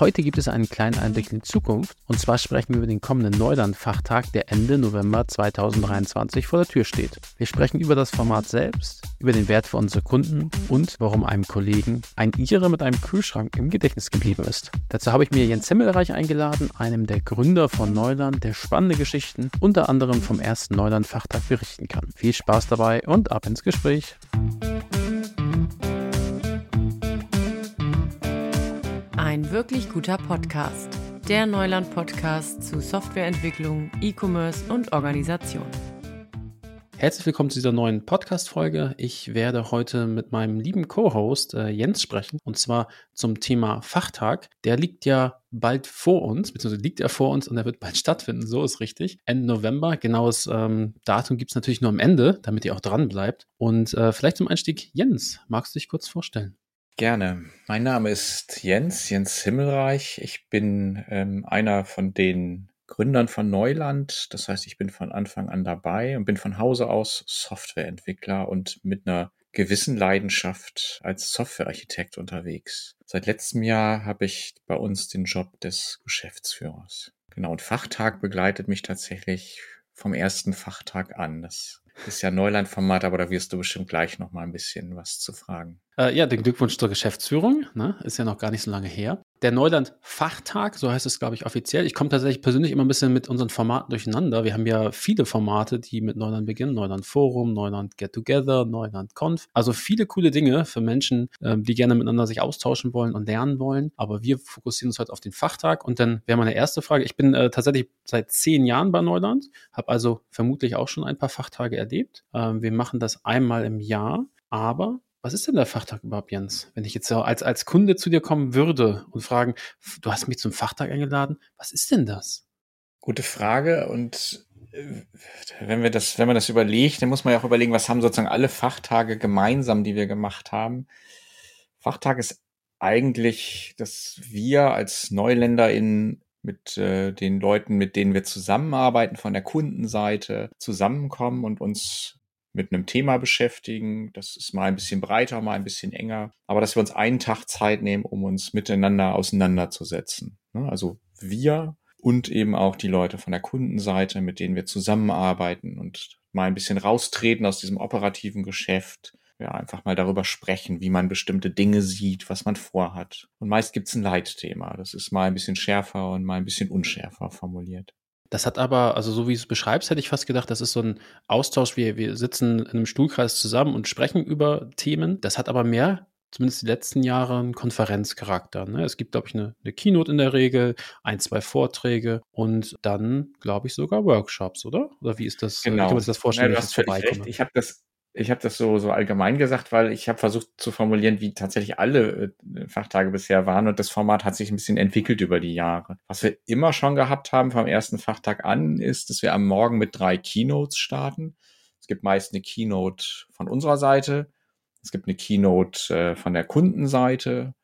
Heute gibt es einen kleinen Einblick in die Zukunft und zwar sprechen wir über den kommenden Neuland-Fachtag, der Ende November 2023 vor der Tür steht. Wir sprechen über das Format selbst, über den Wert für unsere Kunden und warum einem Kollegen ein Ihre mit einem Kühlschrank im Gedächtnis geblieben ist. Dazu habe ich mir Jens Himmelreich eingeladen, einem der Gründer von Neuland, der spannende Geschichten unter anderem vom ersten Neuland-Fachtag berichten kann. Viel Spaß dabei und ab ins Gespräch. Ein wirklich guter Podcast. Der Neuland-Podcast zu Softwareentwicklung, E-Commerce und Organisation. Herzlich willkommen zu dieser neuen Podcast-Folge. Ich werde heute mit meinem lieben Co-Host äh, Jens sprechen und zwar zum Thema Fachtag. Der liegt ja bald vor uns, beziehungsweise liegt er vor uns und er wird bald stattfinden, so ist richtig. Ende November. Genaues ähm, Datum gibt es natürlich nur am Ende, damit ihr auch dran bleibt. Und äh, vielleicht zum Einstieg, Jens, magst du dich kurz vorstellen? Gerne. Mein Name ist Jens, Jens Himmelreich. Ich bin ähm, einer von den Gründern von Neuland. Das heißt, ich bin von Anfang an dabei und bin von Hause aus Softwareentwickler und mit einer gewissen Leidenschaft als Softwarearchitekt unterwegs. Seit letztem Jahr habe ich bei uns den Job des Geschäftsführers. Genau, und Fachtag begleitet mich tatsächlich vom ersten Fachtag an. Das ist ja Neuland-Format, aber da wirst du bestimmt gleich noch mal ein bisschen was zu fragen. Äh, ja, den Glückwunsch zur Geschäftsführung. Ne? Ist ja noch gar nicht so lange her. Der Neuland-Fachtag, so heißt es, glaube ich, offiziell. Ich komme tatsächlich persönlich immer ein bisschen mit unseren Formaten durcheinander. Wir haben ja viele Formate, die mit Neuland beginnen. Neuland Forum, Neuland Get Together, Neuland Conf. Also viele coole Dinge für Menschen, ähm, die gerne miteinander sich austauschen wollen und lernen wollen. Aber wir fokussieren uns heute auf den Fachtag. Und dann wäre meine erste Frage. Ich bin äh, tatsächlich seit zehn Jahren bei Neuland, habe also vermutlich auch schon ein paar Fachtage erlebt. Ähm, wir machen das einmal im Jahr. Aber was ist denn der Fachtag überhaupt, Jens? Wenn ich jetzt als, als Kunde zu dir kommen würde und fragen, du hast mich zum Fachtag eingeladen, was ist denn das? Gute Frage und äh, wenn wir das, wenn man das überlegt, dann muss man ja auch überlegen, was haben sozusagen alle Fachtage gemeinsam, die wir gemacht haben. Fachtag ist eigentlich, dass wir als NeuländerInnen mit äh, den Leuten, mit denen wir zusammenarbeiten, von der Kundenseite zusammenkommen und uns mit einem Thema beschäftigen. Das ist mal ein bisschen breiter, mal ein bisschen enger. Aber dass wir uns einen Tag Zeit nehmen, um uns miteinander auseinanderzusetzen. Ne? Also wir und eben auch die Leute von der Kundenseite, mit denen wir zusammenarbeiten und mal ein bisschen raustreten aus diesem operativen Geschäft. Ja, einfach mal darüber sprechen, wie man bestimmte Dinge sieht, was man vorhat. Und meist gibt's ein Leitthema. Das ist mal ein bisschen schärfer und mal ein bisschen unschärfer formuliert. Das hat aber, also so wie du es beschreibst, hätte ich fast gedacht, das ist so ein Austausch, wir, wir sitzen in einem Stuhlkreis zusammen und sprechen über Themen. Das hat aber mehr, zumindest die letzten Jahre, einen Konferenzcharakter. Ne? Es gibt, glaube ich, eine, eine Keynote in der Regel, ein, zwei Vorträge und dann, glaube ich, sogar Workshops, oder? Oder wie ist das? Genau. Wie kann man sich das vorstellen, ja, du hast völlig recht. Ich habe das ich habe das so, so allgemein gesagt, weil ich habe versucht zu formulieren, wie tatsächlich alle äh, Fachtage bisher waren und das Format hat sich ein bisschen entwickelt über die Jahre. Was wir immer schon gehabt haben vom ersten Fachtag an, ist, dass wir am Morgen mit drei Keynotes starten. Es gibt meist eine Keynote von unserer Seite, es gibt eine Keynote äh, von der Kundenseite,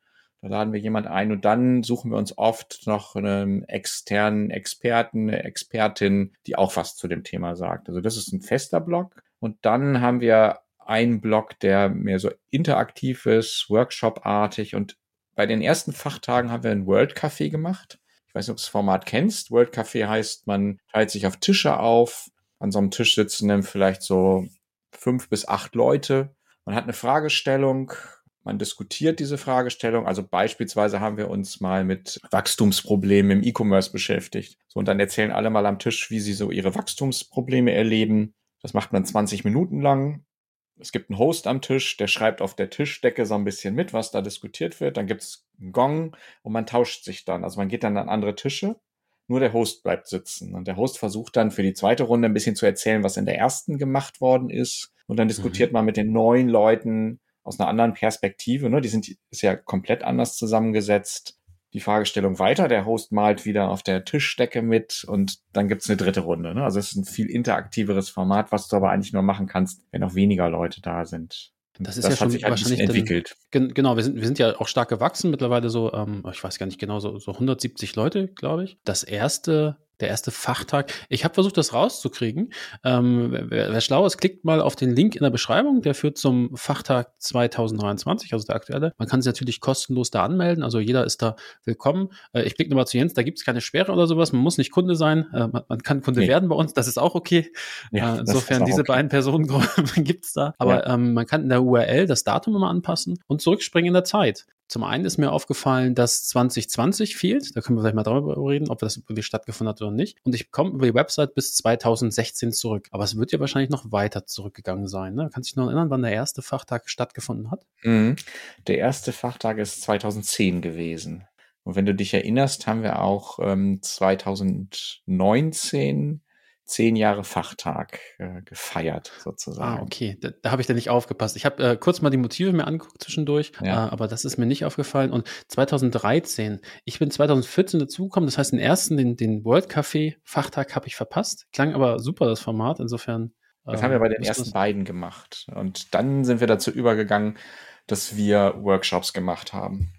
da laden wir jemand ein und dann suchen wir uns oft noch einen externen Experten, eine Expertin, die auch was zu dem Thema sagt. Also das ist ein fester Block. Und dann haben wir einen Block, der mehr so interaktiv ist, Workshop-artig. Und bei den ersten Fachtagen haben wir ein World Café gemacht. Ich weiß nicht, ob du das Format kennst. World Café heißt, man teilt sich auf Tische auf. An so einem Tisch sitzen dann vielleicht so fünf bis acht Leute. Man hat eine Fragestellung, man diskutiert diese Fragestellung. Also beispielsweise haben wir uns mal mit Wachstumsproblemen im E-Commerce beschäftigt. So, und dann erzählen alle mal am Tisch, wie sie so ihre Wachstumsprobleme erleben. Das macht man 20 Minuten lang. Es gibt einen Host am Tisch, der schreibt auf der Tischdecke so ein bisschen mit, was da diskutiert wird. Dann gibt es einen Gong und man tauscht sich dann. Also man geht dann an andere Tische. Nur der Host bleibt sitzen. Und der Host versucht dann für die zweite Runde ein bisschen zu erzählen, was in der ersten gemacht worden ist. Und dann diskutiert mhm. man mit den neuen Leuten aus einer anderen Perspektive. Ne? Die sind ist ja komplett anders zusammengesetzt die Fragestellung weiter. Der Host malt wieder auf der Tischdecke mit und dann gibt's eine dritte Runde. Ne? Also es ist ein viel interaktiveres Format, was du aber eigentlich nur machen kannst, wenn auch weniger Leute da sind. Das ist das ja schon halt wahrscheinlich entwickelt. Dann, genau, wir sind, wir sind ja auch stark gewachsen, mittlerweile so, ähm, ich weiß gar nicht genau, so, so 170 Leute, glaube ich. Das erste Der erste Fachtag. Ich habe versucht, das rauszukriegen. Ähm, wer, wer schlau ist, klickt mal auf den Link in der Beschreibung. Der führt zum Fachtag 2023, also der aktuelle. Man kann sich natürlich kostenlos da anmelden. Also jeder ist da willkommen. Äh, ich blicke nochmal zu Jens. Da gibt es keine Sperre oder sowas. Man muss nicht Kunde sein. Äh, man, man, kann Kunde nee. werden bei uns. Das ist auch okay. Ja, äh, insofern diese okay. beiden Personengruppen gibt es da. Aber ja. ähm, man kann in der URL das Datum immer anpassen und zurückspringen in der Zeit. Zum einen ist mir aufgefallen, dass 2020 fehlt. Da können wir vielleicht mal darüber reden, ob das wirklich stattgefunden hat oder nicht. Und ich komme über die Website bis 2016 zurück. Aber es wird ja wahrscheinlich noch weiter zurückgegangen sein. Ne? Kannst du dich noch erinnern, wann der erste Fachtag stattgefunden hat? Mhm. Der erste Fachtag ist 2010 gewesen. Und wenn du dich erinnerst, haben wir auch ähm, 2019 zehn Jahre Fachtag äh, gefeiert, sozusagen. Ah, okay. Da, da habe ich dann nicht aufgepasst. Ich habe äh, kurz mal die Motive mir angeguckt zwischendurch, ja. äh, aber das ist mir nicht aufgefallen. Und 2013, ich bin 2014 dazugekommen, das heißt, den ersten, den, den World Café Fachtag habe ich verpasst. Klang aber super, das Format. Insofern. Das haben wir bei den ersten beiden gemacht. Und dann sind wir dazu übergegangen, dass wir Workshops gemacht haben.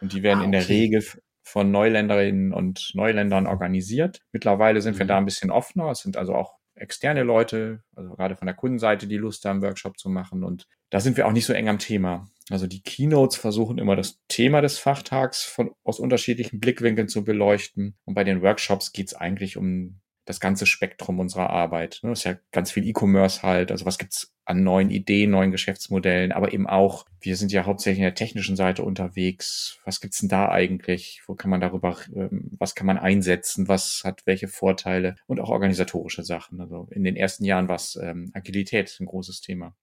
Und die werden ah, okay. in der Regel von Neuländerinnen und Neuländern organisiert. Mittlerweile sind mhm. wir da ein bisschen offener. Es sind also auch externe Leute, also gerade von der Kundenseite, die Lust haben, Workshop zu machen. Und da sind wir auch nicht so eng am Thema. Also die Keynotes versuchen immer das Thema des Fachtags von, aus unterschiedlichen Blickwinkeln zu beleuchten. Und bei den Workshops geht es eigentlich um das ganze Spektrum unserer Arbeit. Das ist ja ganz viel E-Commerce halt. Also was gibt's an neuen Ideen, neuen Geschäftsmodellen, aber eben auch, wir sind ja hauptsächlich in der technischen Seite unterwegs. Was gibt's denn da eigentlich? Wo kann man darüber, ähm, was kann man einsetzen? Was hat welche Vorteile? Und auch organisatorische Sachen. Also in den ersten Jahren war ähm, Agilität ein großes Thema.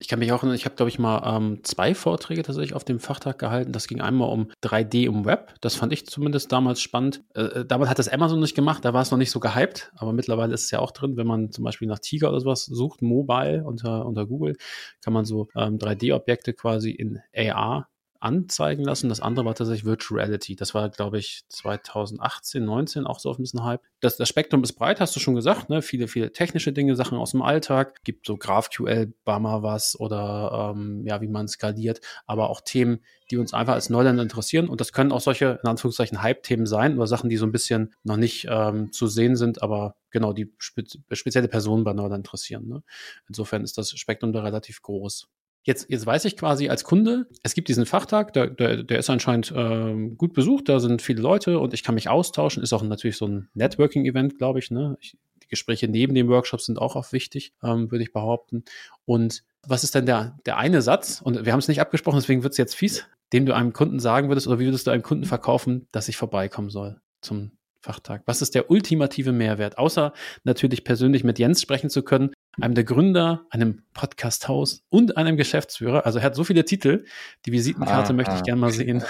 Ich kann mich auch erinnern, ich habe, glaube ich, mal ähm, zwei Vorträge tatsächlich auf dem Fachtag gehalten. Das ging einmal um 3D im Web. Das fand ich zumindest damals spannend. Äh, äh, damals hat das Amazon nicht gemacht, da war es noch nicht so gehypt, aber mittlerweile ist es ja auch drin, wenn man zum Beispiel nach Tiger oder sowas sucht, mobile unter, unter Google, kann man so ähm, 3D-Objekte quasi in AR anzeigen lassen. Das andere war tatsächlich Virtual Reality. Das war, glaube ich, 2018, 19 auch so auf ein bisschen Hype. Das, das Spektrum ist breit, hast du schon gesagt. Ne? Viele, viele technische Dinge, Sachen aus dem Alltag. Gibt so GraphQL, Bama was oder ähm, ja, wie man skaliert. Aber auch Themen, die uns einfach als Neuländer interessieren. Und das können auch solche, in Anführungszeichen, Hype-Themen sein oder Sachen, die so ein bisschen noch nicht ähm, zu sehen sind, aber genau die spe spezielle Personen bei Neuland interessieren. Ne? Insofern ist das Spektrum da relativ groß. Jetzt, jetzt weiß ich quasi als Kunde, es gibt diesen Fachtag, der, der, der ist anscheinend ähm, gut besucht, da sind viele Leute und ich kann mich austauschen. Ist auch natürlich so ein Networking-Event, glaube ich, ne? Ich, die Gespräche neben den Workshops sind auch oft wichtig, ähm, würde ich behaupten. Und was ist denn der, der eine Satz, und wir haben es nicht abgesprochen, deswegen wird es jetzt fies, den du einem Kunden sagen würdest, oder wie würdest du einem Kunden verkaufen, dass ich vorbeikommen soll zum Fachtag? Was ist der ultimative Mehrwert? Außer natürlich persönlich mit Jens sprechen zu können, einem der Gründer, einem Podcast-Haus und einem Geschäftsführer. Also er hat so viele Titel. Die Visitenkarte ah, möchte ich ah. gerne mal sehen.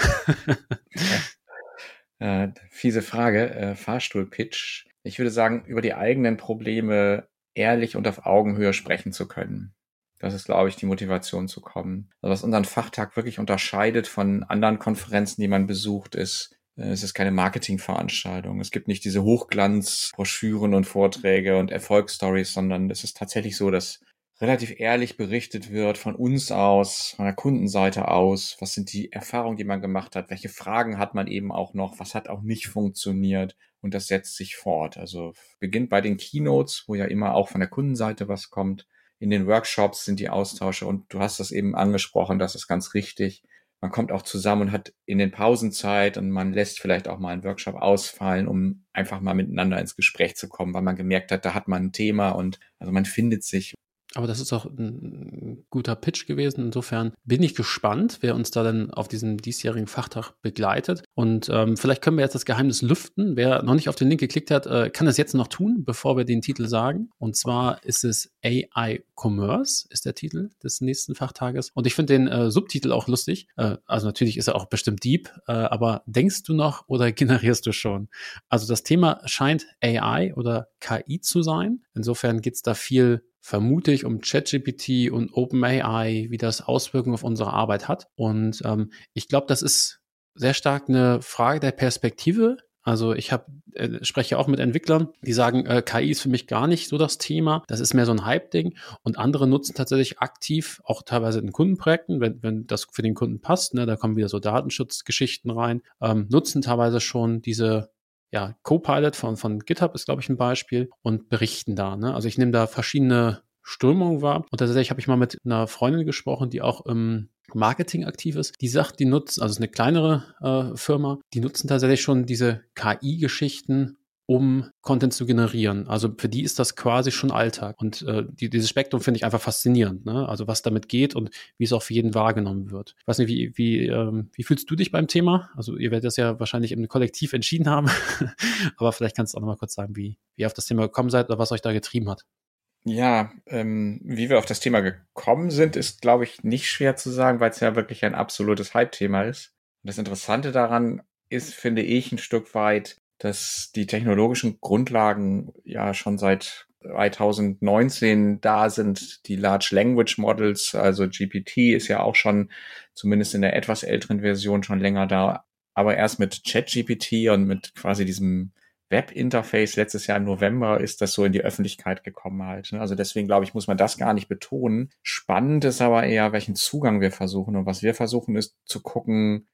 äh, fiese Frage. Äh, Fahrstuhl-Pitch. Ich würde sagen, über die eigenen Probleme ehrlich und auf Augenhöhe sprechen zu können. Das ist, glaube ich, die Motivation zu kommen. Also was unseren Fachtag wirklich unterscheidet von anderen Konferenzen, die man besucht, ist, es ist keine Marketingveranstaltung. Es gibt nicht diese Hochglanzbroschüren und Vorträge und Erfolgsstories, sondern es ist tatsächlich so, dass relativ ehrlich berichtet wird von uns aus, von der Kundenseite aus. Was sind die Erfahrungen, die man gemacht hat? Welche Fragen hat man eben auch noch? Was hat auch nicht funktioniert? Und das setzt sich fort. Also beginnt bei den Keynotes, wo ja immer auch von der Kundenseite was kommt. In den Workshops sind die Austausche und du hast das eben angesprochen, das ist ganz richtig man kommt auch zusammen und hat in den Pausenzeit und man lässt vielleicht auch mal einen Workshop ausfallen, um einfach mal miteinander ins Gespräch zu kommen, weil man gemerkt hat, da hat man ein Thema und also man findet sich aber das ist auch ein guter Pitch gewesen. Insofern bin ich gespannt, wer uns da dann auf diesem diesjährigen Fachtag begleitet. Und ähm, vielleicht können wir jetzt das Geheimnis lüften. Wer noch nicht auf den Link geklickt hat, äh, kann das jetzt noch tun, bevor wir den Titel sagen. Und zwar ist es AI Commerce, ist der Titel des nächsten Fachtages. Und ich finde den äh, Subtitel auch lustig. Äh, also natürlich ist er auch bestimmt deep, äh, aber denkst du noch oder generierst du schon? Also das Thema scheint AI oder KI zu sein. Insofern geht es da viel vermute ich um ChatGPT und OpenAI, wie das Auswirkungen auf unsere Arbeit hat. Und ähm, ich glaube, das ist sehr stark eine Frage der Perspektive. Also ich habe äh, spreche auch mit Entwicklern, die sagen, äh, KI ist für mich gar nicht so das Thema. Das ist mehr so ein Hype-Ding. Und andere nutzen tatsächlich aktiv, auch teilweise in Kundenprojekten, wenn, wenn das für den Kunden passt, ne, da kommen wieder so Datenschutzgeschichten rein, ähm, nutzen teilweise schon diese ja, Copilot von, von GitHub ist, glaube ich, ein Beispiel und berichten da. Ne? Also ich nehme da verschiedene Strömungen wahr. Und tatsächlich habe ich mal mit einer Freundin gesprochen, die auch im Marketing aktiv ist. Die sagt, die nutzen, also ist eine kleinere äh, Firma, die nutzen tatsächlich schon diese KI-Geschichten, um Content zu generieren. Also für die ist das quasi schon Alltag. Und äh, die, dieses Spektrum finde ich einfach faszinierend. Ne? Also was damit geht und wie es auch für jeden wahrgenommen wird. Ich weiß nicht, wie, wie, ähm, wie fühlst du dich beim Thema? Also ihr werdet das ja wahrscheinlich im Kollektiv entschieden haben. Aber vielleicht kannst du auch noch mal kurz sagen, wie, wie ihr auf das Thema gekommen seid oder was euch da getrieben hat. Ja, ähm, wie wir auf das Thema gekommen sind, ist, glaube ich, nicht schwer zu sagen, weil es ja wirklich ein absolutes Hype-Thema ist. Und das Interessante daran ist, finde ich, ein Stück weit, dass die technologischen Grundlagen ja schon seit 2019 da sind. Die Large Language Models, also GPT ist ja auch schon zumindest in der etwas älteren Version schon länger da, aber erst mit ChatGPT und mit quasi diesem Webinterface letztes Jahr im November ist das so in die Öffentlichkeit gekommen halt. Ne? Also deswegen glaube ich, muss man das gar nicht betonen. Spannend ist aber eher, welchen Zugang wir versuchen. Und was wir versuchen, ist zu gucken,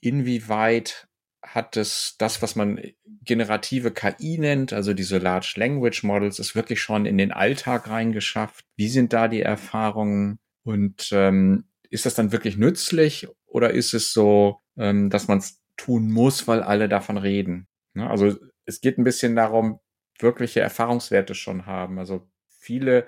inwieweit hat es das, was man generative KI nennt, also diese Large Language Models, ist wirklich schon in den Alltag reingeschafft. Wie sind da die Erfahrungen? Und ähm, ist das dann wirklich nützlich oder ist es so, ähm, dass man es tun muss, weil alle davon reden? Ja, also es geht ein bisschen darum, wirkliche Erfahrungswerte schon haben. Also viele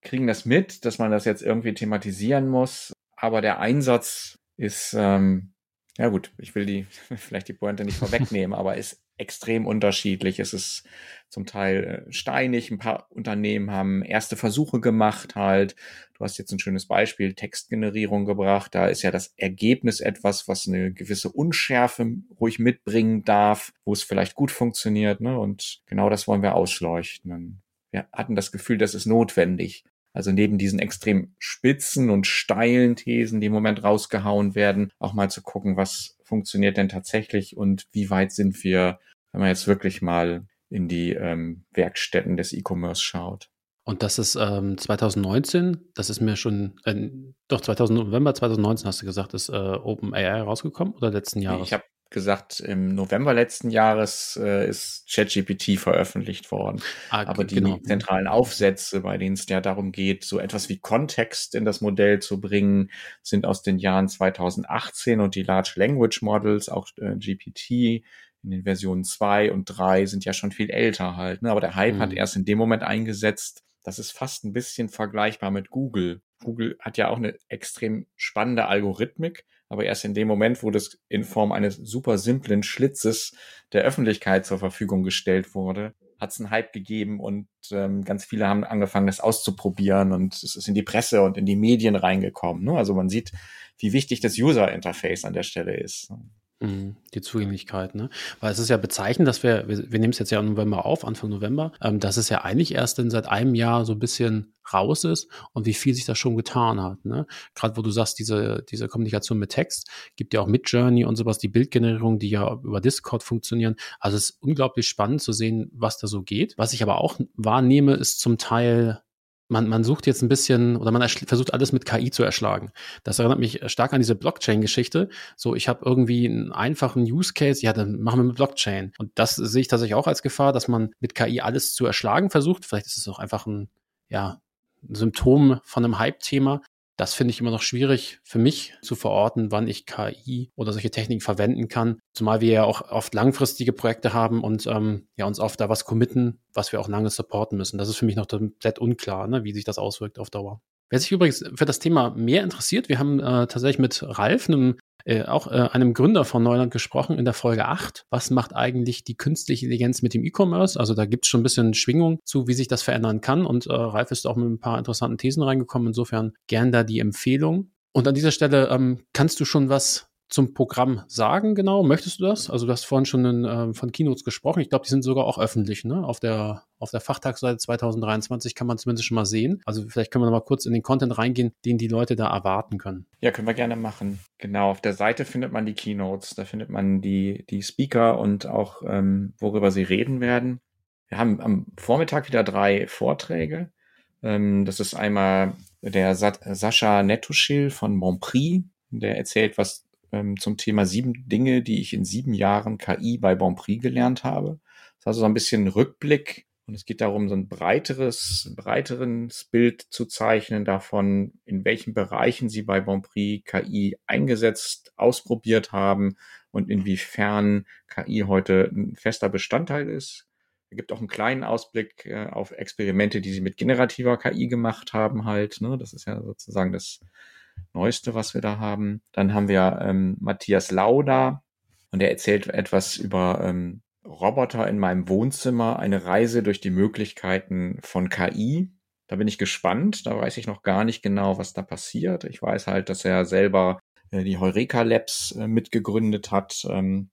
kriegen das mit, dass man das jetzt irgendwie thematisieren muss, aber der Einsatz ist ähm, ja gut, ich will die vielleicht die Pointe nicht vorwegnehmen, aber ist extrem unterschiedlich. Es ist zum Teil äh, steinig. Ein paar Unternehmen haben erste Versuche gemacht halt. Du hast jetzt ein schönes Beispiel Textgenerierung gebracht. Da ist ja das Ergebnis etwas, was eine gewisse Unschärfe ruhig mitbringen darf, wo es vielleicht gut funktioniert. Ne? Und genau das wollen wir ausleuchten. Wir hatten das Gefühl, das ist notwendig. Also neben diesen extrem spitzen und steilen Thesen, die im Moment rausgehauen werden, auch mal zu gucken, was funktioniert denn tatsächlich und wie weit sind wir, wenn man jetzt wirklich mal in die ähm, Werkstätten des E-Commerce schaut. Und das ist ähm, 2019, das ist mir schon, äh, doch 2000, November 2019 hast du gesagt, ist äh, OpenAI rausgekommen oder letzten Jahres? Ich habe gesagt, im November letzten Jahres äh, ist ChatGPT veröffentlicht worden. Ah, Aber die genau. zentralen Aufsätze, bei denen es ja darum geht, so etwas wie Kontext in das Modell zu bringen, sind aus den Jahren 2018 und die Large Language Models, auch äh, GPT, in den Versionen 2 und 3 sind ja schon viel älter halt. Ne? Aber der Hype mhm. hat erst in dem Moment eingesetzt. Das ist fast ein bisschen vergleichbar mit Google. Google hat ja auch eine extrem spannende Algorithmik, aber erst in dem Moment, wo das in Form eines super simplen Schlitzes der Öffentlichkeit zur Verfügung gestellt wurde, hat es einen Hype gegeben und ähm, ganz viele haben angefangen, das auszuprobieren und es ist in die Presse und in die Medien reingekommen. Ne? Also man sieht, wie wichtig das User-Interface an der Stelle ist. Mhm, die Zugänglichkeit, ne? Weil es ist ja bezeichnend, dass wir, wir, wir nehmen es jetzt ja im November auf, Anfang November, ähm, dass es ja eigentlich erst in seit einem Jahr so ein bisschen raus ist und wie viel sich da schon getan hat, ne? Gerade wo du sagst, diese, diese Kommunikation mit Text, gibt ja auch mit Journey und sowas, die Bildgenerierung, die ja über Discord funktionieren. Also es ist unglaublich spannend zu sehen, was da so geht. Was ich aber auch wahrnehme, ist zum Teil man, man sucht jetzt ein bisschen oder man versucht alles mit KI zu erschlagen. Das erinnert mich stark an diese Blockchain-Geschichte. So, ich habe irgendwie einen einfachen Use Case, ja, dann machen wir mit Blockchain. Und das sehe ich tatsächlich auch als Gefahr, dass man mit KI alles zu erschlagen versucht. Vielleicht ist es auch einfach ein, ja, ein Symptom von einem Hype-Thema, das finde ich immer noch schwierig für mich zu verorten, wann ich KI oder solche Techniken verwenden kann. Zumal wir ja auch oft langfristige Projekte haben und ähm, ja uns oft da was committen, was wir auch lange supporten müssen. Das ist für mich noch komplett unklar, ne, wie sich das auswirkt auf Dauer. Wer sich übrigens für das Thema mehr interessiert, wir haben äh, tatsächlich mit Ralf, einem äh, auch äh, einem Gründer von Neuland gesprochen in der Folge 8. Was macht eigentlich die künstliche Intelligenz mit dem E-Commerce? Also da gibt es schon ein bisschen Schwingung zu, wie sich das verändern kann. Und äh, Ralf ist auch mit ein paar interessanten Thesen reingekommen. Insofern gern da die Empfehlung. Und an dieser Stelle ähm, kannst du schon was zum Programm sagen genau? Möchtest du das? Also du hast vorhin schon äh, von Keynotes gesprochen. Ich glaube, die sind sogar auch öffentlich. Ne? Auf der auf der Fachtagsseite 2023 kann man zumindest schon mal sehen. Also vielleicht können wir noch mal kurz in den Content reingehen, den die Leute da erwarten können. Ja, können wir gerne machen. Genau, auf der Seite findet man die Keynotes. Da findet man die, die Speaker und auch, ähm, worüber sie reden werden. Wir haben am Vormittag wieder drei Vorträge. Ähm, das ist einmal der Sa Sascha Nettuschil von Montprix. Der erzählt was ähm, zum Thema sieben Dinge, die ich in sieben Jahren KI bei Bonprix gelernt habe. Das ist also so ein bisschen Rückblick und es geht darum, so ein breiteres, breiteres Bild zu zeichnen davon, in welchen Bereichen Sie bei Bonprix KI eingesetzt, ausprobiert haben und inwiefern KI heute ein fester Bestandteil ist. Es gibt auch einen kleinen Ausblick äh, auf Experimente, die Sie mit generativer KI gemacht haben halt. Ne? Das ist ja sozusagen das Neueste, was wir da haben. Dann haben wir ähm, Matthias Lauda und er erzählt etwas über ähm, Roboter in meinem Wohnzimmer, eine Reise durch die Möglichkeiten von KI. Da bin ich gespannt. Da weiß ich noch gar nicht genau, was da passiert. Ich weiß halt, dass er selber äh, die Heureka Labs äh, mitgegründet hat. Ähm,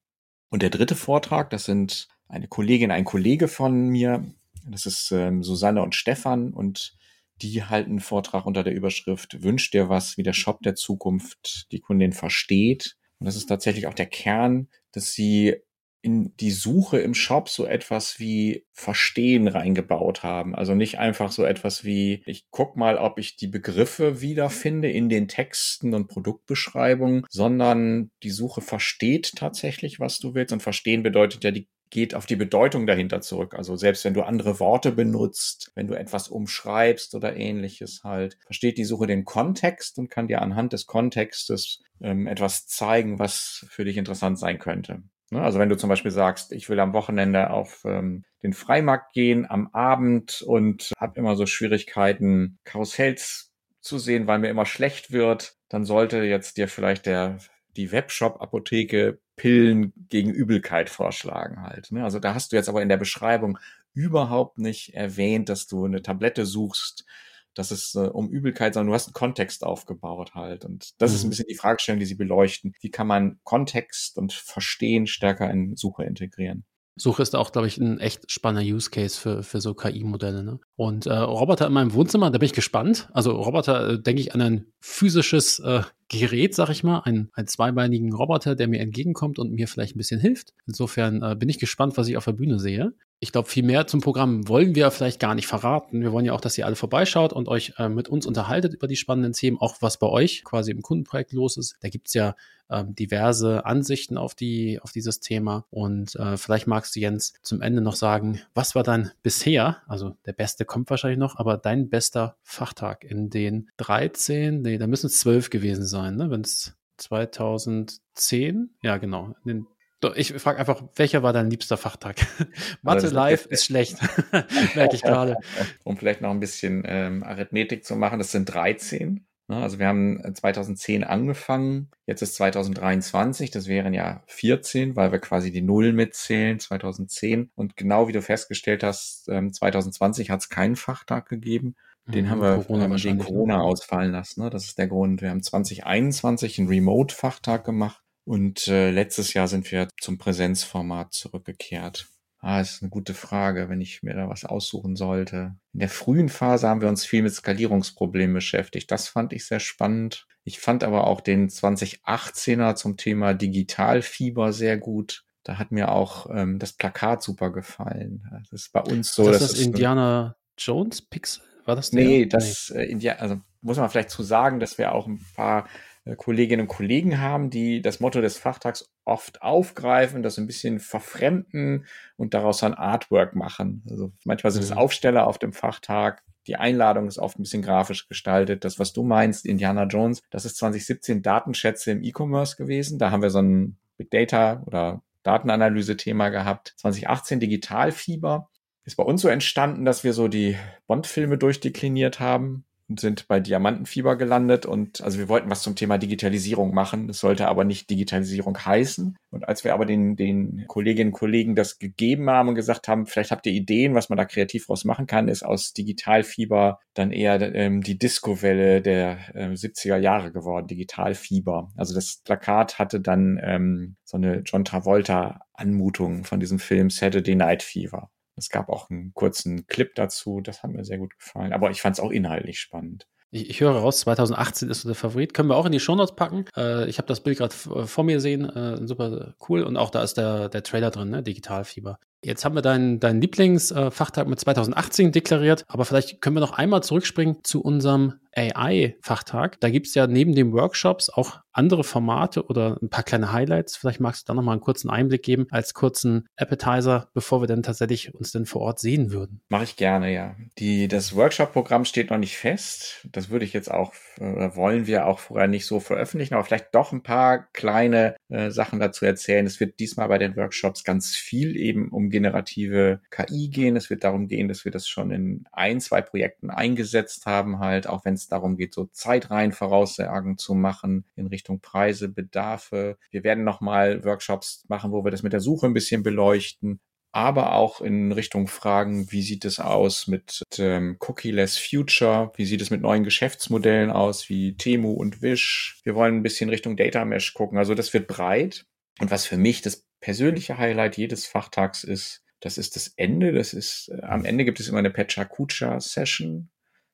und der dritte Vortrag, das sind eine Kollegin, ein Kollege von mir. Das ist ähm, Susanne und Stefan und die halten einen Vortrag unter der Überschrift Wünscht dir was, wie der Shop der Zukunft die Kundin versteht. Und das ist tatsächlich auch der Kern, dass sie in die Suche im Shop so etwas wie Verstehen reingebaut haben. Also nicht einfach so etwas wie, ich guck mal, ob ich die Begriffe wiederfinde in den Texten und Produktbeschreibungen, sondern die Suche versteht tatsächlich, was du willst. Und verstehen bedeutet ja, die geht auf die Bedeutung dahinter zurück. Also selbst wenn du andere Worte benutzt, wenn du etwas umschreibst oder ähnliches halt, versteht die Suche den Kontext und kann dir anhand des Kontextes ähm, etwas zeigen, was für dich interessant sein könnte. Ne? Also wenn du zum Beispiel sagst, ich will am Wochenende auf ähm, den Freimarkt gehen am Abend und habe immer so Schwierigkeiten, Karussells zu sehen, weil mir immer schlecht wird, dann sollte jetzt dir vielleicht der die Webshop-Apotheke Pillen gegen Übelkeit vorschlagen halt. Ne? Also da hast du jetzt aber in der Beschreibung überhaupt nicht erwähnt, dass du eine Tablette suchst, dass es äh, um Übelkeit, sondern du hast einen Kontext aufgebaut halt. Und das mhm. ist ein mhm. bisschen die Fragestellung, die sie beleuchten. Wie kann man Kontext und Verstehen stärker in Suche integrieren? Suche ist auch, glaube ich, ein echt spannender Use Case für, für so KI-Modelle. Ne? Und äh, Roboter in meinem Wohnzimmer, da bin ich gespannt. Also Roboter, äh, denke ich an ein physisches äh, Gerät, sag ich mal, einen, einen zweibeinigen Roboter, der mir entgegenkommt und mir vielleicht ein bisschen hilft. Insofern äh, bin ich gespannt, was ich auf der Bühne sehe ich glaube, viel mehr zum Programm wollen wir vielleicht gar nicht verraten. Wir wollen ja auch, dass ihr alle vorbeischaut und euch äh, mit uns unterhaltet über die spannenden Themen, auch was bei euch quasi im Kundenprojekt los ist. Da gibt's ja ähm, diverse Ansichten auf, die, auf dieses Thema. Und äh, vielleicht magst du, Jens, zum Ende noch sagen, was war dein bisher, also der beste kommt wahrscheinlich noch, aber dein bester Fachtag in den 13, nee, da müssen es 12 gewesen sein, ne? wenn es 2010, ja genau, den ich frage einfach, welcher war dein liebster Fachtag? Mathe live ist schlecht, merke ich gerade. Um vielleicht noch ein bisschen ähm, Arithmetik zu machen, das sind 13. Ne? Also wir haben 2010 angefangen, jetzt ist 2023, das wären ja 14, weil wir quasi die Null mitzählen, 2010. Und genau wie du festgestellt hast, 2020 hat es keinen Fachtag gegeben. Den mhm, haben wir Corona ähm, wegen Corona ne? ausfallen lassen. Ne? Das ist der Grund. Wir haben 2021 einen Remote-Fachtag gemacht und äh, letztes Jahr sind wir zum Präsenzformat zurückgekehrt. Ah, ist eine gute Frage, wenn ich mir da was aussuchen sollte. In der frühen Phase haben wir uns viel mit Skalierungsproblemen beschäftigt. Das fand ich sehr spannend. Ich fand aber auch den 2018er zum Thema Digitalfieber sehr gut. Da hat mir auch ähm, das Plakat super gefallen. Das ist bei uns so. Das, das ist das Indiana Jones Pixel? War das der? Nee, das nee. Äh, India also muss man vielleicht zu sagen, dass wir auch ein paar äh, Kolleginnen und Kollegen haben, die das Motto des Fachtags oft aufgreifen, das ein bisschen verfremden und daraus ein Artwork machen. Also manchmal sind es mhm. Aufsteller auf dem Fachtag. Die Einladung ist oft ein bisschen grafisch gestaltet. Das, was du meinst, Indiana Jones, das ist 2017 Datenschätze im E-Commerce gewesen. Da haben wir so ein Big Data oder Datenanalyse-Thema gehabt. 2018 Digitalfieber. Ist bei uns so entstanden, dass wir so die Bond-Filme durchdekliniert haben sind bei Diamantenfieber gelandet und also wir wollten was zum Thema Digitalisierung machen. Das sollte aber nicht Digitalisierung heißen. Und als wir aber den, den Kolleginnen und Kollegen das gegeben haben und gesagt haben, vielleicht habt ihr Ideen, was man da kreativ draus machen kann, ist aus Digitalfieber dann eher ähm, die Disco-Welle der äh, 70er Jahre geworden, Digitalfieber. Also das Plakat hatte dann ähm, so eine John Travolta-Anmutung von diesem Film Saturday Night Fever. Es gab auch einen kurzen Clip dazu, das hat mir sehr gut gefallen. Aber ich fand es auch inhaltlich spannend. Ich, ich, höre raus, 2018 ist so der Favorit. Können wir auch in die Shownotes packen. Äh, ich habe das Bild gerade vor mir sehen, äh, super cool. Und auch da ist der, der Trailer drin, ne? Digitalfieber. Jetzt haben wir deinen, deinen Lieblingsfachtag mit 2018 deklariert, aber vielleicht können wir noch einmal zurückspringen zu unserem AI-Fachtag. Da gibt es ja neben den Workshops auch andere Formate oder ein paar kleine Highlights? Vielleicht magst du da nochmal einen kurzen Einblick geben als kurzen Appetizer, bevor wir dann tatsächlich uns denn vor Ort sehen würden. Mache ich gerne, ja. Die, das Workshop-Programm steht noch nicht fest. Das würde ich jetzt auch, äh, wollen wir auch vorher nicht so veröffentlichen, aber vielleicht doch ein paar kleine äh, Sachen dazu erzählen. Es wird diesmal bei den Workshops ganz viel eben um generative KI gehen. Es wird darum gehen, dass wir das schon in ein, zwei Projekten eingesetzt haben, halt, auch wenn es darum geht, so Zeitreihen Voraussagen zu machen in Richtung Preise, Bedarfe. Wir werden nochmal Workshops machen, wo wir das mit der Suche ein bisschen beleuchten aber auch in Richtung Fragen, wie sieht es aus mit ähm, Cookie-less Future, wie sieht es mit neuen Geschäftsmodellen aus, wie Temu und Wish. Wir wollen ein bisschen Richtung Data Mesh gucken. Also das wird breit. Und was für mich das persönliche Highlight jedes Fachtags ist, das ist das Ende. Das ist, äh, am Ende gibt es immer eine Pechakucha-Session.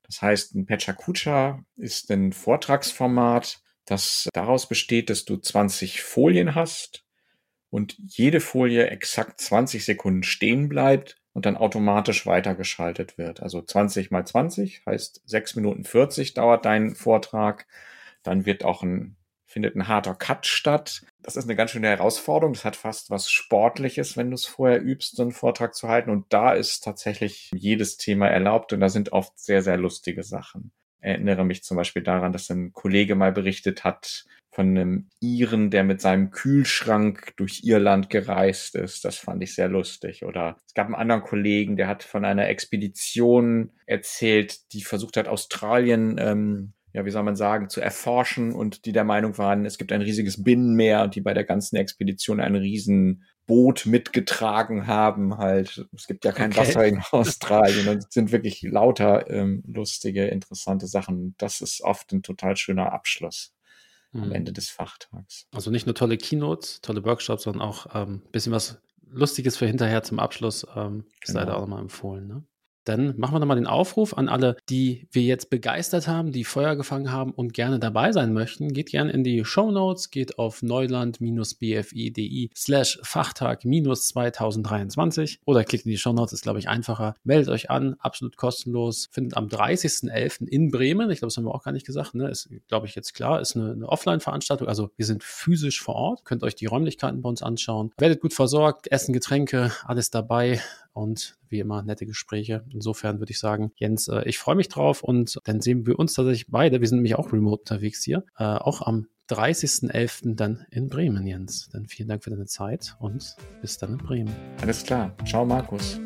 Das heißt, ein Pechakucha ist ein Vortragsformat, das daraus besteht, dass du 20 Folien hast und jede Folie exakt 20 Sekunden stehen bleibt und dann automatisch weitergeschaltet wird. Also 20 mal 20 heißt 6 Minuten 40 dauert dein Vortrag. Dann wird auch ein, findet ein harter Cut statt. Das ist eine ganz schöne Herausforderung. Das hat fast was Sportliches, wenn du es vorher übst, so einen Vortrag zu halten. Und da ist tatsächlich jedes Thema erlaubt und da sind oft sehr, sehr lustige Sachen erinnere mich zum Beispiel daran, dass ein Kollege mal berichtet hat von einem Iren, der mit seinem Kühlschrank durch Irland gereist ist. Das fand ich sehr lustig. Oder es gab einen anderen Kollegen, der hat von einer Expedition erzählt, die versucht hat, Australien ähm, ja, wie soll man sagen, zu erforschen und die der Meinung waren, es gibt ein riesiges Binnenmeer und die bei der ganzen Expedition ein riesen Boot mitgetragen haben. Halt, es gibt ja kein okay. Wasser in Australien und es sind wirklich lauter ähm, lustige, interessante Sachen. Das ist oft ein total schöner Abschluss mhm. am Ende des Fachtags. Also nicht nur tolle Keynotes, tolle Workshops, sondern auch ein ähm, bisschen was Lustiges für hinterher zum Abschluss. Ähm, genau. Sei da auch nochmal empfohlen. Ne? Dann machen wir nochmal den Aufruf an alle, die wir jetzt begeistert haben, die Feuer gefangen haben und gerne dabei sein möchten. Geht gerne in die Show Notes, geht auf neuland-bfi.de slash Fachtag-2023 oder klickt in die Show Notes, ist glaube ich einfacher. Meldet euch an, absolut kostenlos. Findet am 30.11. in Bremen, ich glaube, das haben wir auch gar nicht gesagt, ne? ist glaube ich jetzt klar, ist eine, eine Offline-Veranstaltung, also wir sind physisch vor Ort, könnt euch die Räumlichkeiten bei uns anschauen. Werdet gut versorgt, Essen, Getränke, alles dabei und wie immer nette Gespräche. Insofern würde ich sagen, Jens, äh, ich freue mich drauf und dann sehen wir uns tatsächlich beide. Wir sind nämlich auch remote unterwegs hier, äh, auch am 30.11. dann in Bremen, Jens. Dann vielen Dank für deine Zeit und bis dann in Bremen. Alles klar. Ciao, Markus.